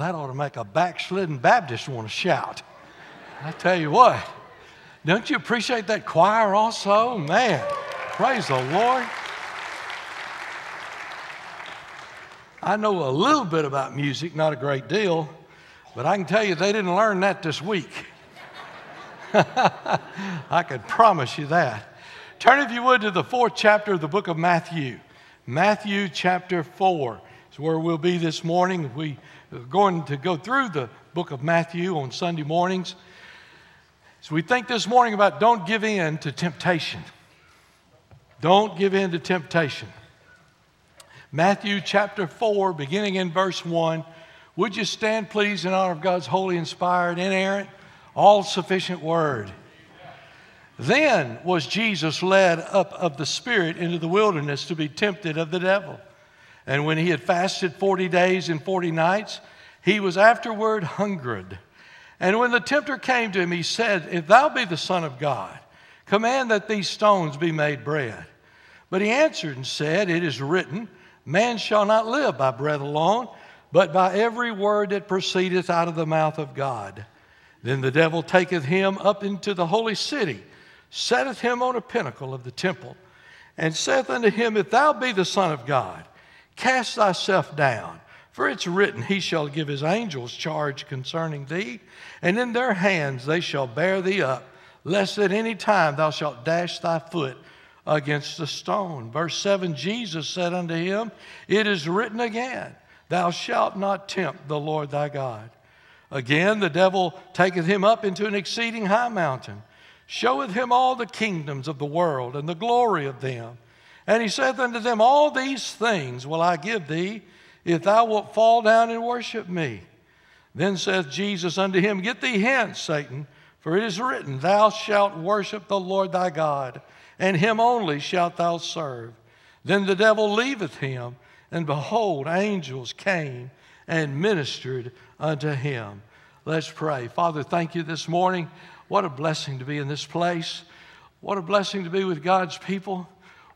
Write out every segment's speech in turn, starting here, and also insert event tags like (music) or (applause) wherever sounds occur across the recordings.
That ought to make a backslidden Baptist want to shout. I tell you what, don't you appreciate that choir also? Man, praise the Lord. I know a little bit about music, not a great deal, but I can tell you they didn't learn that this week. (laughs) I can promise you that. Turn, if you would, to the fourth chapter of the book of Matthew. Matthew chapter 4 is where we'll be this morning. We going to go through the book of Matthew on Sunday mornings. So we think this morning about don't give in to temptation. Don't give in to temptation. Matthew chapter 4, beginning in verse 1. Would you stand, please, in honor of God's holy, inspired, inerrant, all sufficient word? Then was Jesus led up of the Spirit into the wilderness to be tempted of the devil. And when he had fasted 40 days and 40 nights, he was afterward hungered. And when the tempter came to him, he said, If thou be the Son of God, command that these stones be made bread. But he answered and said, It is written, Man shall not live by bread alone, but by every word that proceedeth out of the mouth of God. Then the devil taketh him up into the holy city setteth him on a pinnacle of the temple, and saith unto him, If thou be the Son of God, cast thyself down. For it's written, He shall give His angels charge concerning thee, and in their hands they shall bear thee up, lest at any time thou shalt dash thy foot against a stone. Verse 7 Jesus said unto him, It is written again, Thou shalt not tempt the Lord thy God. Again, the devil taketh him up into an exceeding high mountain showeth him all the kingdoms of the world and the glory of them. And he saith unto them, All these things will I give thee, if thou wilt fall down and worship me. Then saith Jesus unto him, Get thee hence, Satan, for it is written, Thou shalt worship the Lord thy God, and him only shalt thou serve. Then the devil leaveth him, and behold, angels came and ministered unto him. Let's pray. Father, thank you this morning. What a blessing to be in this place. What a blessing to be with God's people.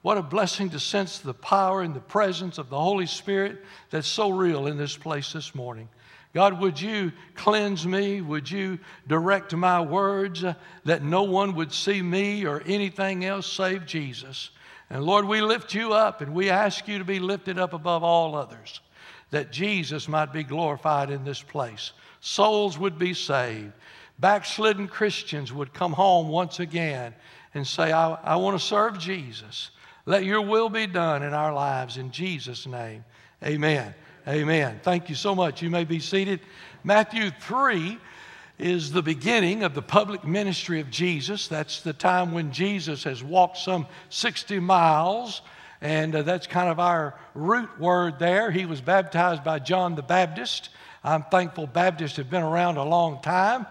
What a blessing to sense the power and the presence of the Holy Spirit that's so real in this place this morning. God, would you cleanse me? Would you direct my words uh, that no one would see me or anything else save Jesus? And Lord, we lift you up and we ask you to be lifted up above all others, that Jesus might be glorified in this place. Souls would be saved backslidden Christians would come home once again and say, I, I want to serve Jesus. Let your will be done in our lives in Jesus' name. Amen. Amen. Thank you so much. You may be seated. Matthew 3 is the beginning of the public ministry of Jesus. That's the time when Jesus has walked some 60 miles, and uh, that's kind of our root word there. He was baptized by John the Baptist. I'm thankful Baptists have been around a long time.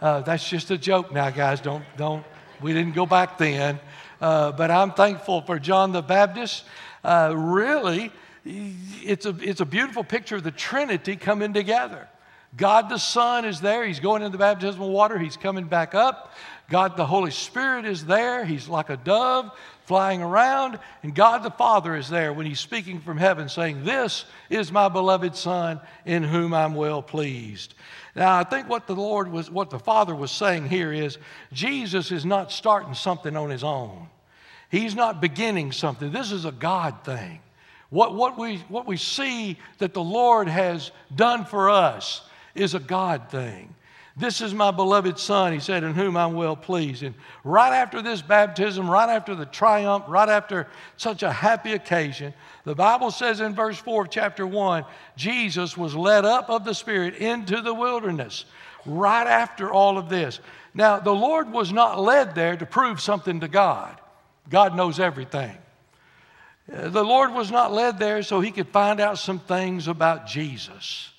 Uh, that's just a joke now, guys. Don't, don't, we didn't go back then. Uh, but I'm thankful for John the Baptist. Uh, really, it's a, it's a beautiful picture of the Trinity coming together. God the Son is there. He's going into the baptismal water. He's coming back up. God the Holy Spirit is there. He's like a dove flying around. And God the Father is there when He's speaking from heaven, saying, This is my beloved Son in whom I'm well pleased. Now, I think what the Lord was, what the Father was saying here is Jesus is not starting something on his own. He's not beginning something. This is a God thing. What, what, we, what we see that the Lord has done for us is a God thing. This is my beloved Son, he said, in whom I'm well pleased. And right after this baptism, right after the triumph, right after such a happy occasion, the Bible says in verse 4 of chapter 1 Jesus was led up of the Spirit into the wilderness right after all of this. Now, the Lord was not led there to prove something to God, God knows everything. Uh, the Lord was not led there so he could find out some things about Jesus.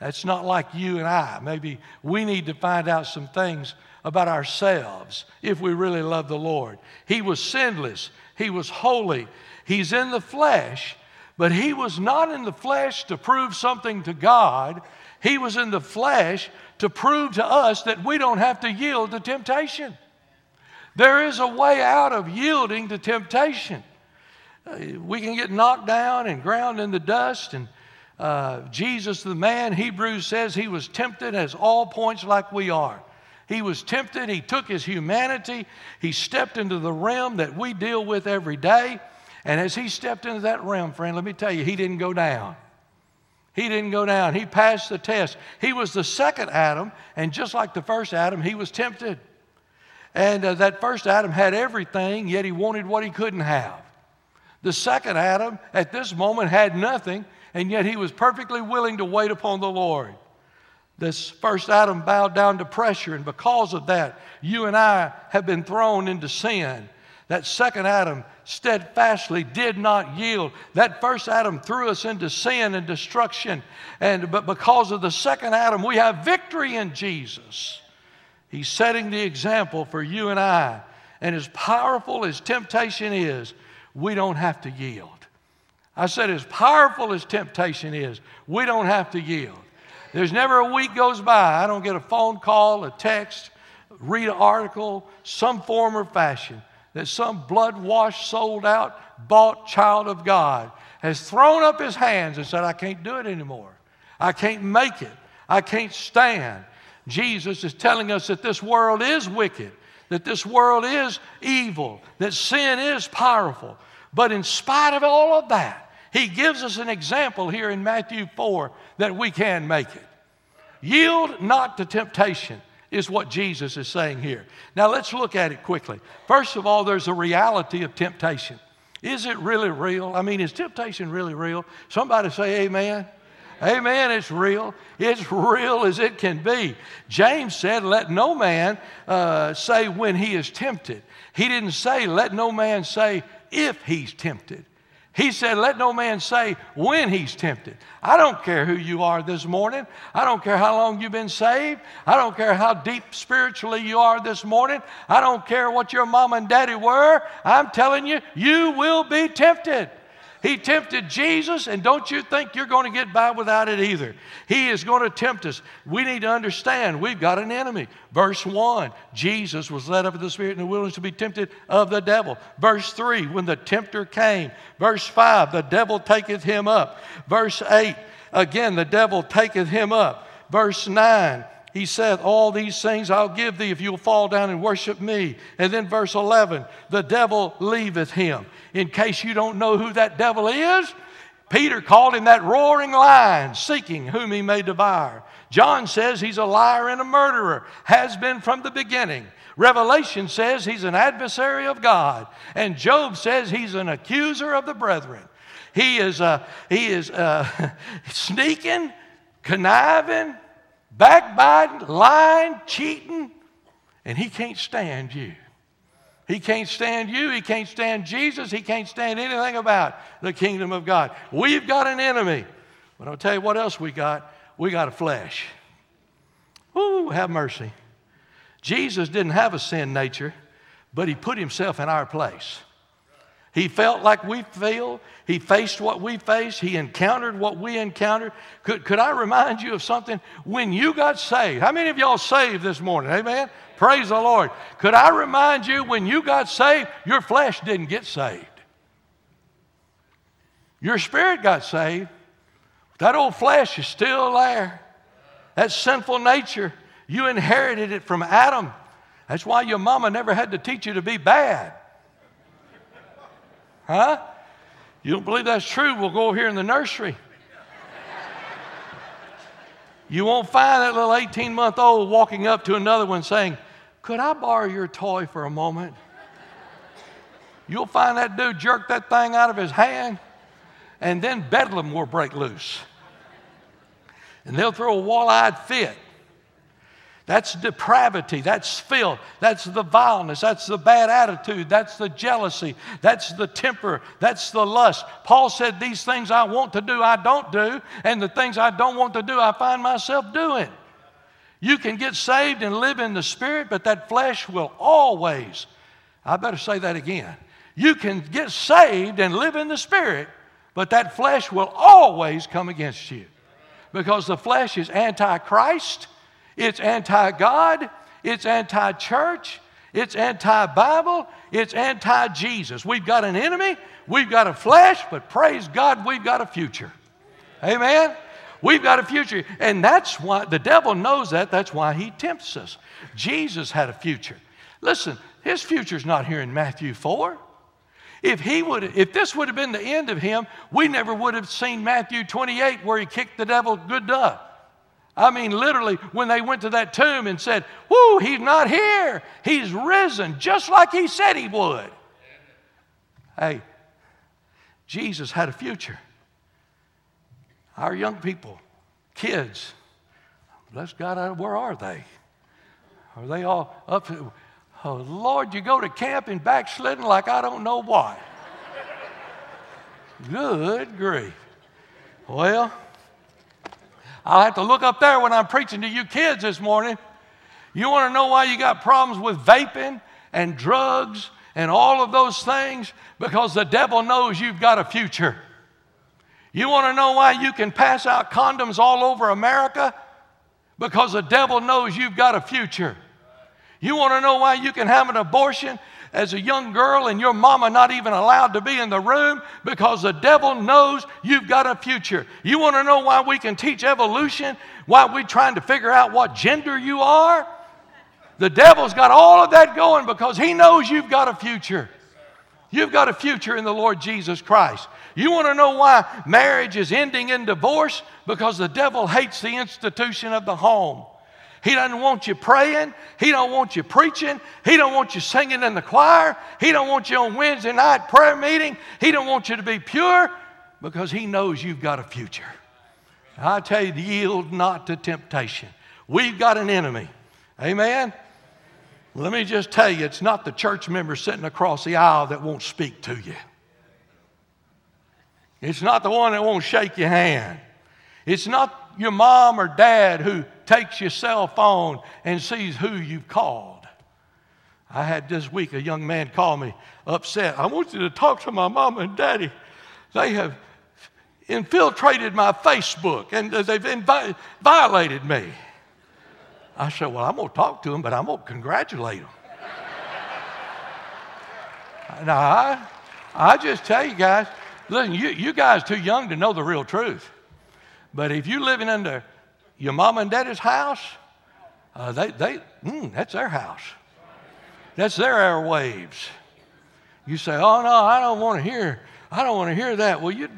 That's not like you and I. Maybe we need to find out some things about ourselves if we really love the Lord. He was sinless, He was holy, He's in the flesh, but He was not in the flesh to prove something to God. He was in the flesh to prove to us that we don't have to yield to temptation. There is a way out of yielding to temptation. Uh, we can get knocked down and ground in the dust and Uh, Jesus, the man, Hebrews says he was tempted as all points like we are. He was tempted. He took his humanity. He stepped into the realm that we deal with every day. And as he stepped into that realm, friend, let me tell you, he didn't go down. He didn't go down. He passed the test. He was the second Adam, and just like the first Adam, he was tempted. And uh, that first Adam had everything, yet he wanted what he couldn't have. The second Adam, at this moment, had nothing, and yet he was perfectly willing to wait upon the Lord. This first Adam bowed down to pressure, and because of that, you and I have been thrown into sin. That second Adam steadfastly did not yield. That first Adam threw us into sin and destruction. And but because of the second Adam, we have victory in Jesus. He's setting the example for you and I. And as powerful as temptation is, we don't have to yield. I said, as powerful as temptation is, we don't have to yield. There's never a week goes by, I don't get a phone call, a text, read an article, some form or fashion that some blood washed, sold out, bought child of God has thrown up his hands and said, I can't do it anymore. I can't make it. I can't stand. Jesus is telling us that this world is wicked, that this world is evil, that sin is powerful. But in spite of all of that, he gives us an example here in Matthew 4 that we can make it. Yield not to temptation is what Jesus is saying here. Now let's look at it quickly. First of all, there's a reality of temptation. Is it really real? I mean, is temptation really real? Somebody say amen. Amen. It's real. It's real as it can be. James said, Let no man uh, say when he is tempted. He didn't say, Let no man say if he's tempted. He said, Let no man say when he's tempted. I don't care who you are this morning. I don't care how long you've been saved. I don't care how deep spiritually you are this morning. I don't care what your mom and daddy were. I'm telling you, you will be tempted. He tempted Jesus, and don't you think you're going to get by without it either. He is going to tempt us. We need to understand we've got an enemy. Verse 1 Jesus was led up of the Spirit in the wilderness to be tempted of the devil. Verse 3 when the tempter came. Verse 5 the devil taketh him up. Verse 8 again the devil taketh him up. Verse 9 he saith, All these things I'll give thee if you'll fall down and worship me. And then verse 11, the devil leaveth him. In case you don't know who that devil is, Peter called him that roaring lion, seeking whom he may devour. John says he's a liar and a murderer, has been from the beginning. Revelation says he's an adversary of God. And Job says he's an accuser of the brethren. He is, uh, he is uh, (laughs) sneaking, conniving, backbiting, lying, cheating, and he can't stand you. He can't stand you. He can't stand Jesus. He can't stand anything about the kingdom of God. We've got an enemy. But I'll tell you what else we got. We got a flesh. Ooh, have mercy. Jesus didn't have a sin nature, but he put himself in our place. He felt like we feel. He faced what we faced. He encountered what we encountered. Could, could I remind you of something? When you got saved, how many of y'all saved this morning? Amen? Praise the Lord. Could I remind you when you got saved, your flesh didn't get saved? Your spirit got saved. That old flesh is still there. That sinful nature, you inherited it from Adam. That's why your mama never had to teach you to be bad. Huh? You don't believe that's true? We'll go over here in the nursery. You won't find that little 18 month old walking up to another one saying, Could I borrow your toy for a moment? You'll find that dude jerk that thing out of his hand, and then bedlam will break loose. And they'll throw a wall eyed fit. That's depravity. That's filth. That's the vileness. That's the bad attitude. That's the jealousy. That's the temper. That's the lust. Paul said, These things I want to do, I don't do. And the things I don't want to do, I find myself doing. You can get saved and live in the Spirit, but that flesh will always, I better say that again. You can get saved and live in the Spirit, but that flesh will always come against you because the flesh is anti Christ it's anti God, it's anti church, it's anti Bible, it's anti Jesus. We've got an enemy, we've got a flesh, but praise God, we've got a future. Amen? We've got a future. And that's why the devil knows that. That's why he tempts us. Jesus had a future. Listen, his future's not here in Matthew 4. If he would if this would have been the end of him, we never would have seen Matthew 28 where he kicked the devil good duh. I mean, literally, when they went to that tomb and said, Whoo, he's not here. He's risen, just like he said he would. Hey, Jesus had a future. Our young people, kids, bless God, uh, where are they? Are they all up? Oh, Lord, you go to camp and backsliding like I don't know what. Good grief. Well, I'll have to look up there when I'm preaching to you kids this morning. You want to know why you got problems with vaping and drugs and all of those things? Because the devil knows you've got a future. You want to know why you can pass out condoms all over America? Because the devil knows you've got a future. You want to know why you can have an abortion as a young girl and your mama not even allowed to be in the room? Because the devil knows you've got a future. You want to know why we can teach evolution? Why we're trying to figure out what gender you are? The devil's got all of that going because he knows you've got a future. You've got a future in the Lord Jesus Christ. You want to know why marriage is ending in divorce? Because the devil hates the institution of the home. He doesn't want you praying. He don't want you preaching. He don't want you singing in the choir. He don't want you on Wednesday night prayer meeting. He don't want you to be pure because he knows you've got a future. I tell you, yield not to temptation. We've got an enemy. Amen. Let me just tell you, it's not the church member sitting across the aisle that won't speak to you. It's not the one that won't shake your hand. It's not your mom or dad who takes your cell phone and sees who you've called. I had this week a young man call me upset. I want you to talk to my mom and daddy. They have infiltrated my Facebook and they've invi- violated me. I said, Well, I'm going to talk to them, but I'm going to congratulate them. now, I, I just tell you guys, listen, you, you guys too young to know the real truth. But if you're living under your mom and daddy's house, uh, they, they, mm, that's their house. That's their airwaves. You say, oh, no, I don't want to hear, I don't want to hear that. Well, you,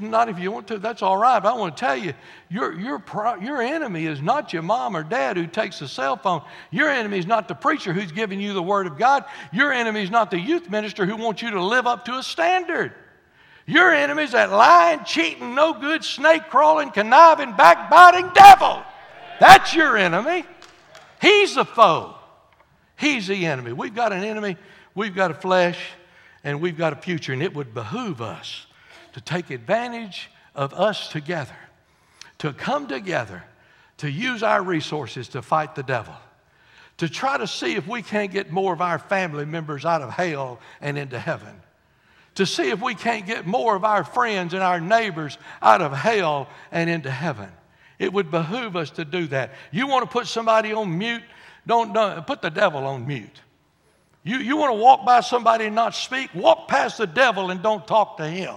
not if you want to, that's all right. But I want to tell you, your, your, your enemy is not your mom or dad who takes the cell phone. Your enemy is not the preacher who's giving you the word of God. Your enemy is not the youth minister who wants you to live up to a standard. Your enemy is that lying, cheating, no good, snake crawling, conniving, backbiting devil. That's your enemy. He's the foe. He's the enemy. We've got an enemy, we've got a flesh, and we've got a future, and it would behoove us to take advantage of us together, to come together, to use our resources to fight the devil, to try to see if we can't get more of our family members out of hell and into heaven, to see if we can't get more of our friends and our neighbors out of hell and into heaven. It would behoove us to do that. You want to put somebody on mute? Don't, don't put the devil on mute. You, you want to walk by somebody and not speak? Walk past the devil and don't talk to him.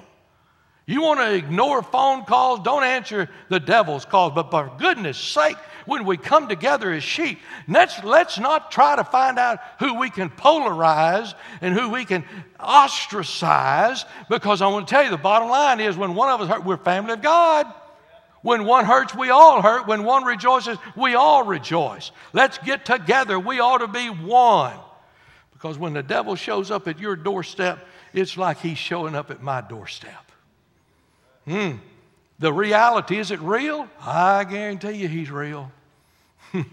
You want to ignore phone calls? Don't answer the devil's calls. But for goodness sake, when we come together as sheep, let's, let's not try to find out who we can polarize and who we can ostracize. Because I want to tell you, the bottom line is when one of us hurt, we're family of God. When one hurts, we all hurt. When one rejoices, we all rejoice. Let's get together. We ought to be one. Because when the devil shows up at your doorstep, it's like he's showing up at my doorstep. Hmm. The reality, is it real? I guarantee you he's real. (laughs)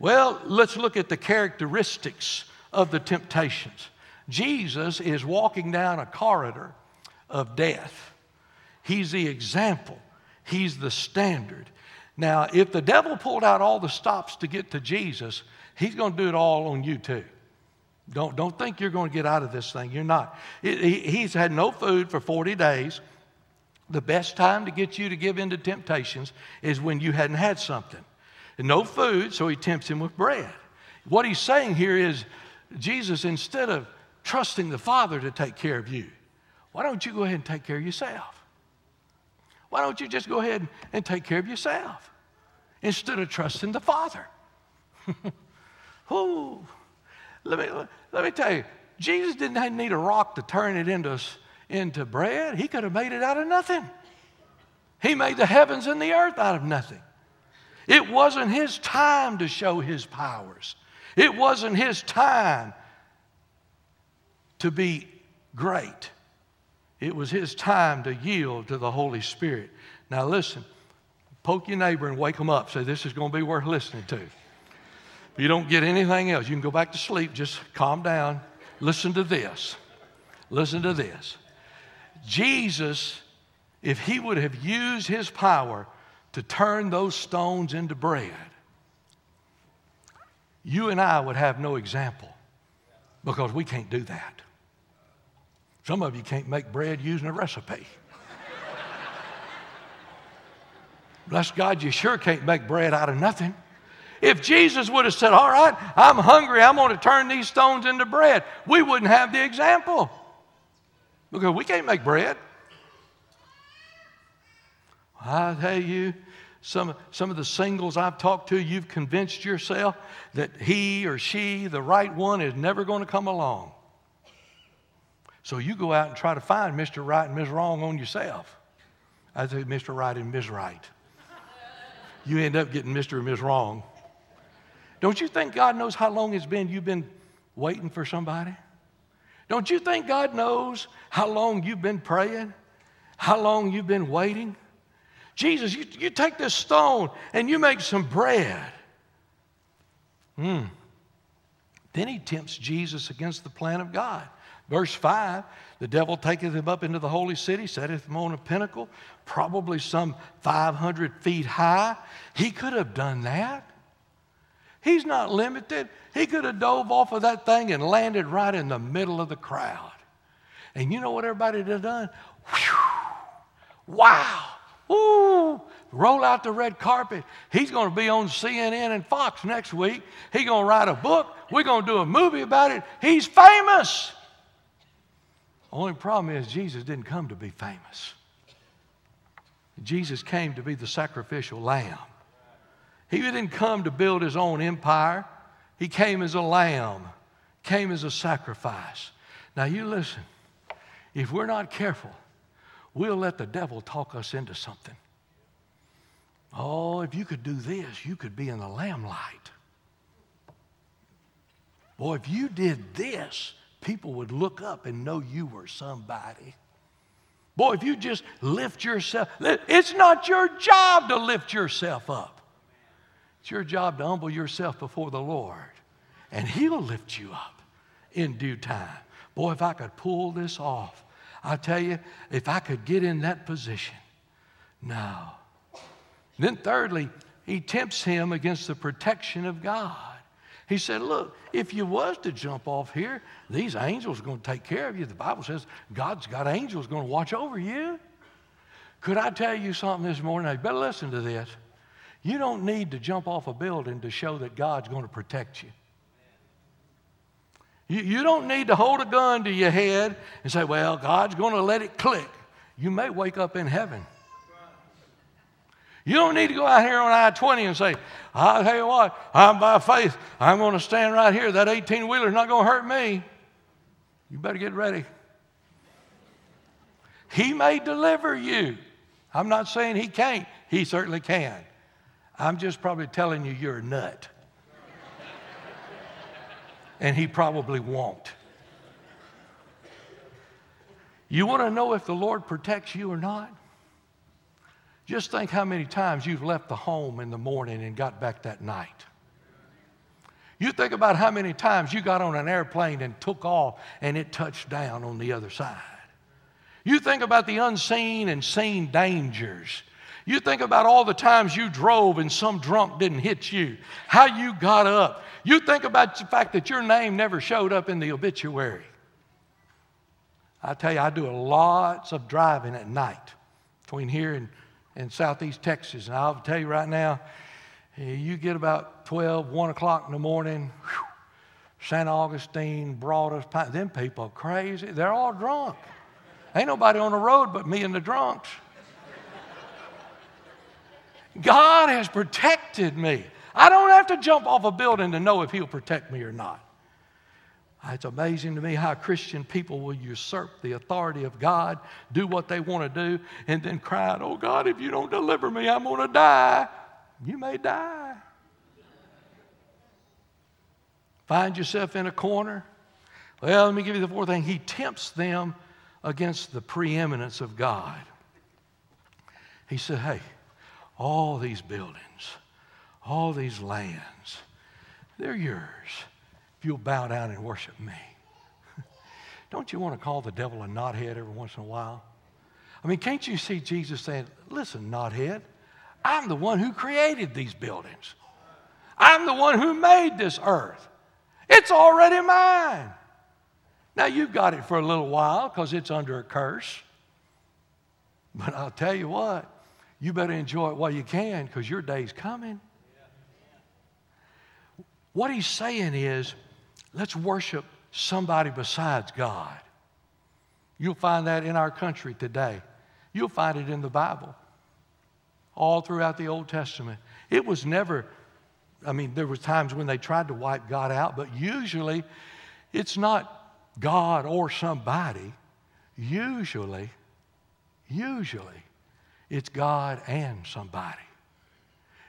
well, let's look at the characteristics of the temptations. Jesus is walking down a corridor of death. He's the example, he's the standard. Now, if the devil pulled out all the stops to get to Jesus, he's going to do it all on you too. Don't, don't think you're going to get out of this thing. You're not. he, he's had no food for 40 days. The best time to get you to give in to temptations is when you hadn't had something. And no food, so he tempts him with bread. What he's saying here is, Jesus, instead of trusting the Father to take care of you, why don't you go ahead and take care of yourself? Why don't you just go ahead and take care of yourself instead of trusting the Father? (laughs) Ooh, let me, let me tell you, Jesus didn't need a rock to turn it into, into bread. He could have made it out of nothing. He made the heavens and the earth out of nothing. It wasn't his time to show his powers. It wasn't his time to be great. It was his time to yield to the Holy Spirit. Now, listen, poke your neighbor and wake him up. Say, This is going to be worth listening to. If you don't get anything else, you can go back to sleep. Just calm down. Listen to this. Listen to this. Jesus, if he would have used his power to turn those stones into bread, you and I would have no example because we can't do that. Some of you can't make bread using a recipe. Bless God, you sure can't make bread out of nothing. If Jesus would have said, All right, I'm hungry, I'm going to turn these stones into bread, we wouldn't have the example because we can't make bread. I tell you, some, some of the singles I've talked to, you've convinced yourself that he or she, the right one, is never going to come along. So you go out and try to find Mr. Right and Ms. Wrong on yourself. I say Mr. Right and Ms. Right. You end up getting Mr. and Ms. Wrong. Don't you think God knows how long it's been you've been waiting for somebody? Don't you think God knows how long you've been praying? How long you've been waiting? Jesus, you, you take this stone and you make some bread. Hmm. Then he tempts Jesus against the plan of God. Verse 5 the devil taketh him up into the holy city, setteth him on a pinnacle, probably some 500 feet high. He could have done that. He's not limited. He could have dove off of that thing and landed right in the middle of the crowd. And you know what everybody have done? Whew, wow. Ooh, roll out the red carpet. He's going to be on CNN and Fox next week. He's going to write a book. We're going to do a movie about it. He's famous. Only problem is, Jesus didn't come to be famous. Jesus came to be the sacrificial lamb. He didn't come to build his own empire. He came as a lamb, came as a sacrifice. Now, you listen. If we're not careful, we'll let the devil talk us into something. Oh, if you could do this, you could be in the lamplight. Boy, if you did this, people would look up and know you were somebody. Boy, if you just lift yourself, it's not your job to lift yourself up. It's your job to humble yourself before the Lord, and He'll lift you up in due time. Boy, if I could pull this off, I tell you, if I could get in that position. No. Then, thirdly, he tempts him against the protection of God. He said, Look, if you was to jump off here, these angels are going to take care of you. The Bible says God's got angels going to watch over you. Could I tell you something this morning? You better listen to this. You don't need to jump off a building to show that God's going to protect you. You, you don't need to hold a gun to your head and say, Well, God's going to let it click. You may wake up in heaven. You don't need to go out here on I 20 and say, I'll tell you what, I'm by faith. I'm going to stand right here. That 18 wheeler's not going to hurt me. You better get ready. He may deliver you. I'm not saying he can't, he certainly can. I'm just probably telling you you're a nut. and he probably won't. You want to know if the Lord protects you or not? Just think how many times you've left the home in the morning and got back that night. You think about how many times you got on an airplane and took off and it touched down on the other side. You think about the unseen and seen dangers you think about all the times you drove and some drunk didn't hit you, how you got up. You think about the fact that your name never showed up in the obituary. I tell you, I do lots of driving at night between here and, and southeast Texas. And I'll tell you right now, eh, you get about 12, 1 o'clock in the morning, St. Augustine, Broaddus, Pine, them people crazy. They're all drunk. Ain't nobody on the road but me and the drunks. God has protected me. I don't have to jump off a building to know if He'll protect me or not. Ah, it's amazing to me how Christian people will usurp the authority of God, do what they want to do, and then cry out, Oh God, if you don't deliver me, I'm going to die. You may die. Find yourself in a corner. Well, let me give you the fourth thing. He tempts them against the preeminence of God. He said, Hey, all these buildings, all these lands, they're yours if you'll bow down and worship me. (laughs) Don't you want to call the devil a knothead every once in a while? I mean, can't you see Jesus saying, Listen, knothead, I'm the one who created these buildings. I'm the one who made this earth. It's already mine. Now, you've got it for a little while because it's under a curse. But I'll tell you what, you better enjoy it while you can because your day's coming. What he's saying is, let's worship somebody besides God. You'll find that in our country today. You'll find it in the Bible, all throughout the Old Testament. It was never, I mean, there were times when they tried to wipe God out, but usually it's not God or somebody. Usually, usually, it's God and somebody.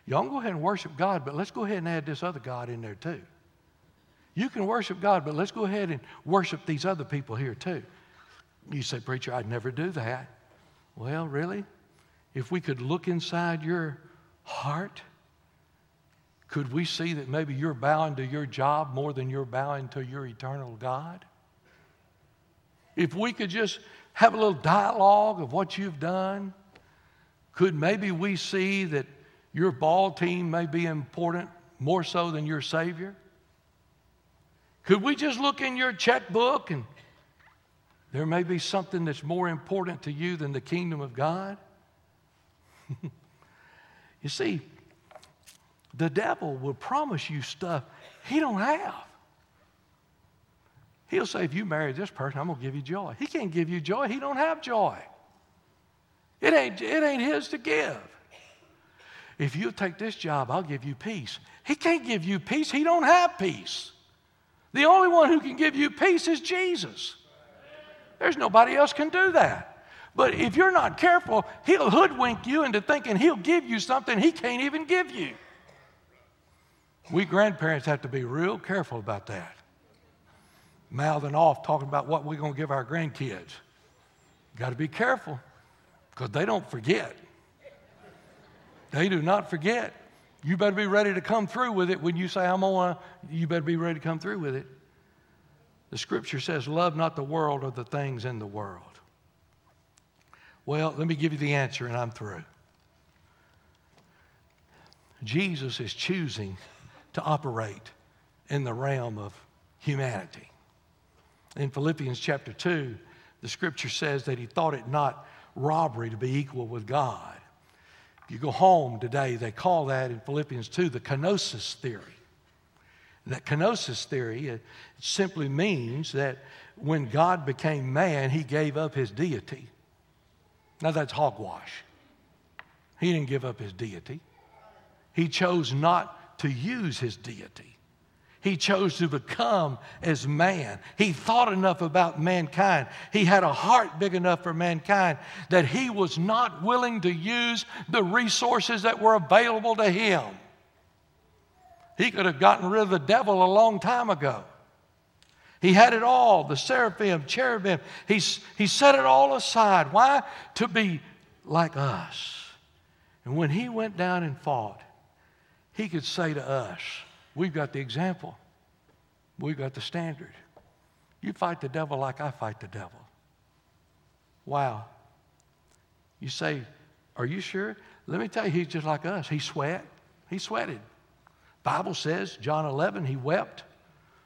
Y'all can go ahead and worship God, but let's go ahead and add this other God in there too. You can worship God, but let's go ahead and worship these other people here too. You say, Preacher, I'd never do that. Well, really? If we could look inside your heart, could we see that maybe you're bowing to your job more than you're bowing to your eternal God? If we could just have a little dialogue of what you've done, could maybe we see that your ball team may be important more so than your Savior? Could we just look in your checkbook and there may be something that's more important to you than the kingdom of God? (laughs) you see, the devil will promise you stuff he don't have. He'll say, if you marry this person, I'm going to give you joy. He can't give you joy. He don't have joy. It ain't, it ain't his to give. If you take this job, I'll give you peace. He can't give you peace. He don't have peace. The only one who can give you peace is Jesus. There's nobody else can do that. But if you're not careful, he'll hoodwink you into thinking he'll give you something he can't even give you. We grandparents have to be real careful about that. Mouthing off, talking about what we're going to give our grandkids. Got to be careful because they don't forget. They do not forget. You better be ready to come through with it when you say, I'm on, you better be ready to come through with it. The scripture says, Love not the world or the things in the world. Well, let me give you the answer and I'm through. Jesus is choosing to operate in the realm of humanity. In Philippians chapter 2, the scripture says that he thought it not robbery to be equal with God. If you go home today, they call that in Philippians 2 the kenosis theory. And that kenosis theory it simply means that when God became man, he gave up his deity. Now that's hogwash. He didn't give up his deity. He chose not to use his deity. He chose to become as man. He thought enough about mankind. He had a heart big enough for mankind that he was not willing to use the resources that were available to him. He could have gotten rid of the devil a long time ago. He had it all the seraphim, cherubim. He, he set it all aside. Why? To be like us. And when he went down and fought, he could say to us, We've got the example, we've got the standard. You fight the devil like I fight the devil. Wow. You say, Are you sure? Let me tell you, he's just like us. He sweat. He sweated. Bible says, John 11, he wept.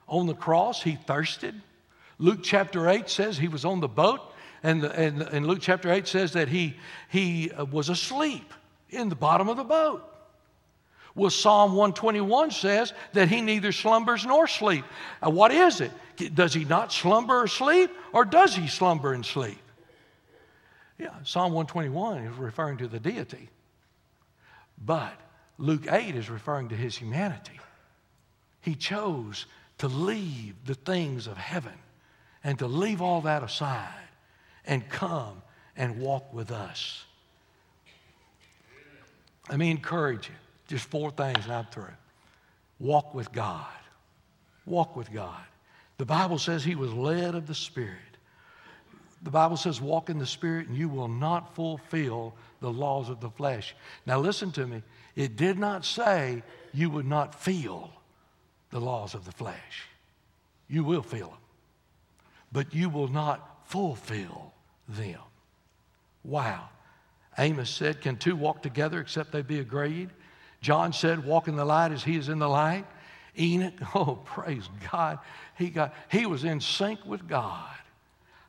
On the cross, he thirsted. Luke chapter 8 says he was on the boat, and, and, and Luke chapter 8 says that he, he uh, was asleep in the bottom of the boat. Well, Psalm 121 says that he neither slumbers nor sleep. Uh, what is it? Does he not slumber or sleep, or does he slumber and sleep? Yeah, Psalm 121 is referring to the deity. But Luke 8 is referring to his humanity. He chose to leave the things of heaven and to leave all that aside and come and walk with us. Let me encourage you. Just four things and I'm through. Walk with God. Walk with God. The Bible says he was led of the Spirit. The Bible says, walk in the Spirit and you will not fulfill the laws of the flesh. Now, listen to me. It did not say you would not feel the laws of the flesh. You will feel them, but you will not fulfill them. Wow. Amos said, Can two walk together except they be agreed? John said, Walk in the light as he is in the light. Enoch, (laughs) oh, praise God. He, got, he was in sync with God.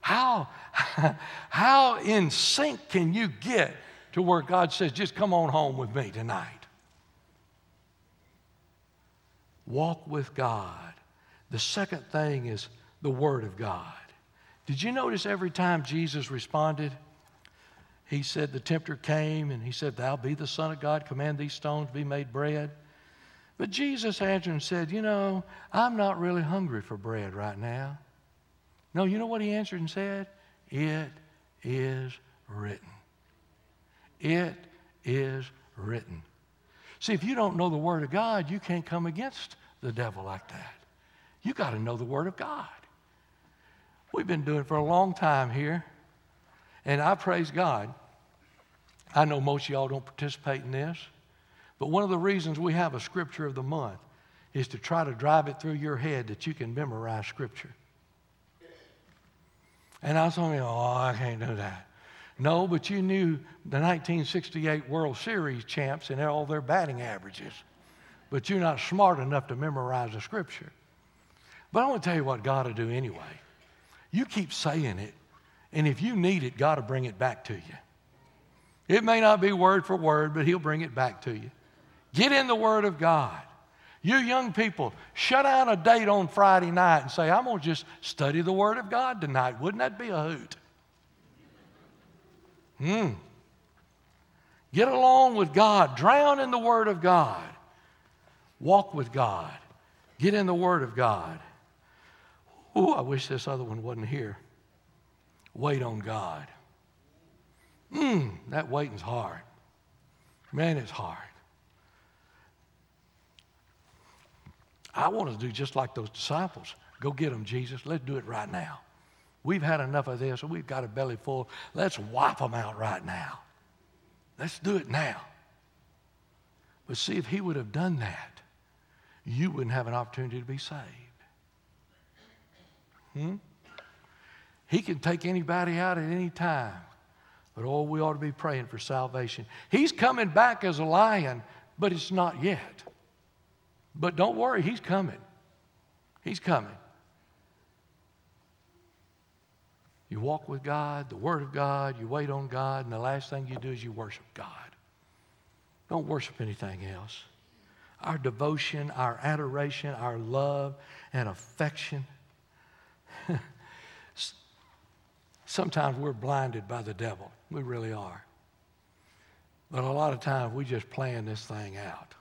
How, (laughs) how in sync can you get to where God says, just come on home with me tonight? Walk with God. The second thing is the Word of God. Did you notice every time Jesus responded? He said, The tempter came and he said, Thou be the Son of God, command these stones to be made bread. But Jesus answered and said, You know, I'm not really hungry for bread right now. No, you know what he answered and said? It is written. It is written. See, if you don't know the Word of God, you can't come against the devil like that. You got to know the Word of God. We've been doing it for a long time here, and I praise God. I know most of y'all don't participate in this, but one of the reasons we have a scripture of the month is to try to drive it through your head that you can memorize scripture. And I was thinking, oh, I can't do that. No, but you knew the 1968 World Series champs and all their batting averages. But you're not smart enough to memorize the scripture. But I want to tell you what God will do anyway. You keep saying it, and if you need it, God will bring it back to you. It may not be word for word, but He'll bring it back to you. Get in the Word of God. You young people, shut out a date on Friday night and say, I'm going to just study the Word of God tonight. Wouldn't that be a hoot? Hmm. Get along with God. Drown in the Word of God. Walk with God. Get in the Word of God. Ooh, I wish this other one wasn't here. Wait on God. Hmm, that waiting's hard. Man, it's hard. I want to do just like those disciples. Go get them, Jesus. Let's do it right now. We've had enough of this. We've got a belly full. Let's wipe them out right now. Let's do it now. But see, if he would have done that, you wouldn't have an opportunity to be saved. Hmm? He can take anybody out at any time. But oh, we ought to be praying for salvation. He's coming back as a lion, but it's not yet. But don't worry, he's coming. He's coming. You walk with God, the Word of God, you wait on God, and the last thing you do is you worship God. Don't worship anything else. Our devotion, our adoration, our love and affection. (laughs) Sometimes we're blinded by the devil. We really are. But a lot of times we just plan this thing out.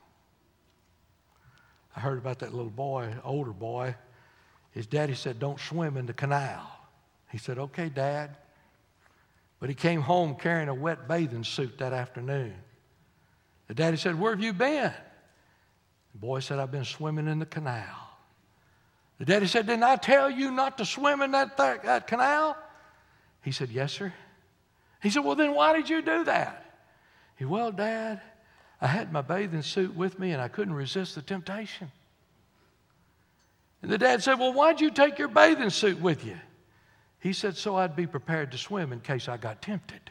I heard about that little boy, older boy. His daddy said, Don't swim in the canal. He said, Okay, Dad. But he came home carrying a wet bathing suit that afternoon. The daddy said, Where have you been? The boy said, I've been swimming in the canal. The daddy said, Didn't I tell you not to swim in that, th- that canal? He said, Yes, sir. He said, Well, then why did you do that? He, said, Well, Dad, I had my bathing suit with me and I couldn't resist the temptation. And the dad said, Well, why'd you take your bathing suit with you? He said, So I'd be prepared to swim in case I got tempted.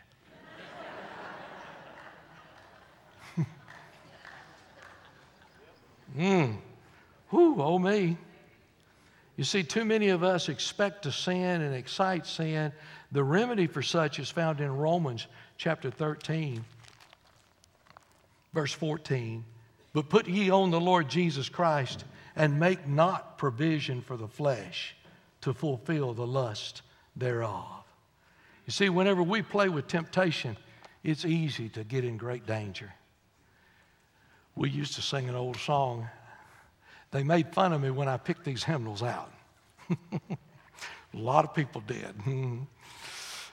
(laughs) Hmm. Whew, oh me. You see, too many of us expect to sin and excite sin. The remedy for such is found in Romans chapter 13 verse 14. But put ye on the Lord Jesus Christ and make not provision for the flesh to fulfill the lust thereof. You see, whenever we play with temptation, it's easy to get in great danger. We used to sing an old song. They made fun of me when I picked these hymnals out. (laughs) A lot of people did. (laughs)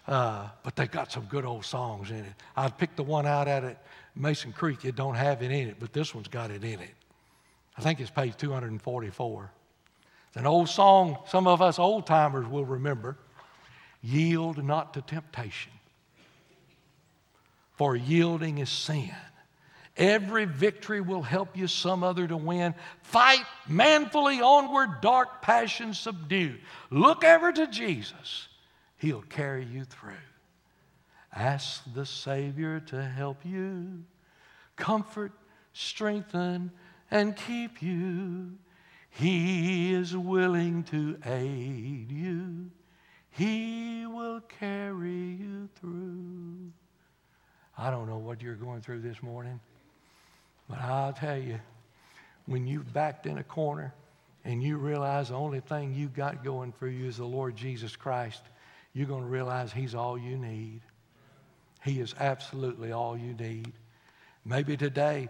Uh, but they got some good old songs in it. I picked the one out at Mason Creek. It don't have it in it, but this one's got it in it. I think it's page 244. It's an old song some of us old timers will remember. Yield not to temptation, for yielding is sin. Every victory will help you some other to win. Fight manfully onward, dark passions subdue. Look ever to Jesus, He'll carry you through. Ask the Savior to help you, comfort, strengthen, and keep you. He is willing to aid you. He will carry you through. I don't know what you're going through this morning, but I'll tell you, when you've backed in a corner and you realize the only thing you've got going for you is the Lord Jesus Christ, you're going to realize He's all you need. He is absolutely all you need. Maybe today,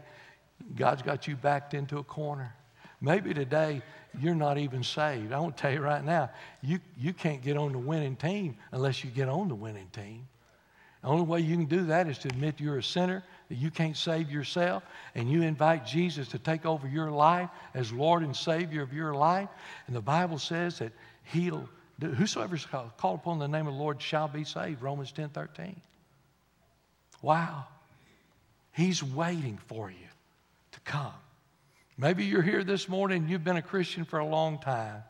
God's got you backed into a corner. Maybe today you're not even saved. I want to tell you right now, you, you can't get on the winning team unless you get on the winning team. The only way you can do that is to admit you're a sinner, that you can't save yourself, and you invite Jesus to take over your life as Lord and Savior of your life. And the Bible says that He'll do, whosoever is called upon the name of the Lord shall be saved. Romans 10 13. Wow. He's waiting for you to come. Maybe you're here this morning, you've been a Christian for a long time.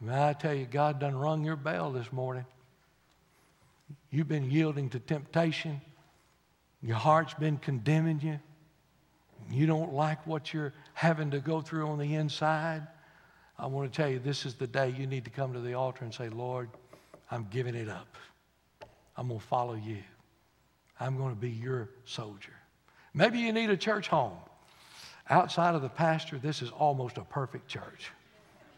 May I tell you, God done rung your bell this morning. You've been yielding to temptation. Your heart's been condemning you. You don't like what you're having to go through on the inside. I want to tell you, this is the day you need to come to the altar and say, Lord, I'm giving it up. I'm going to follow you. I'm going to be your soldier. Maybe you need a church home. Outside of the pastor, this is almost a perfect church.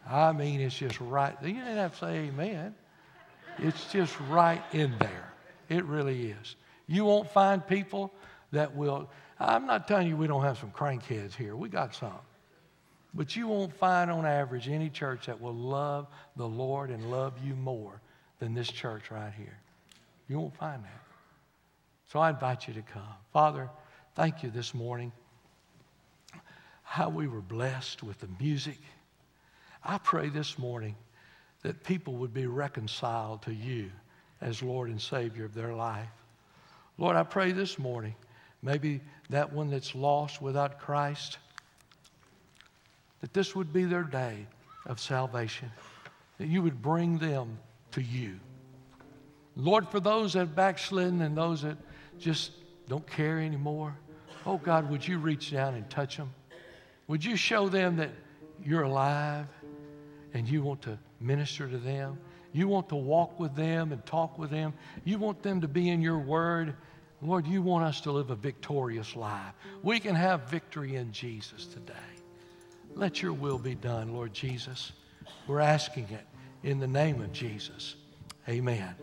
I mean, it's just right. You didn't have to say amen. It's just right in there. It really is. You won't find people that will. I'm not telling you we don't have some crankheads here. We got some. But you won't find on average any church that will love the Lord and love you more than this church right here. You won't find that. So I invite you to come. Father, thank you this morning. How we were blessed with the music. I pray this morning that people would be reconciled to you as Lord and Savior of their life. Lord, I pray this morning, maybe that one that's lost without Christ, that this would be their day of salvation, that you would bring them to you. Lord, for those that backslidden and those that just don't care anymore, oh God, would you reach down and touch them? Would you show them that you're alive and you want to minister to them? You want to walk with them and talk with them. You want them to be in your word. Lord, you want us to live a victorious life. We can have victory in Jesus today. Let your will be done, Lord Jesus. We're asking it in the name of Jesus. Amen.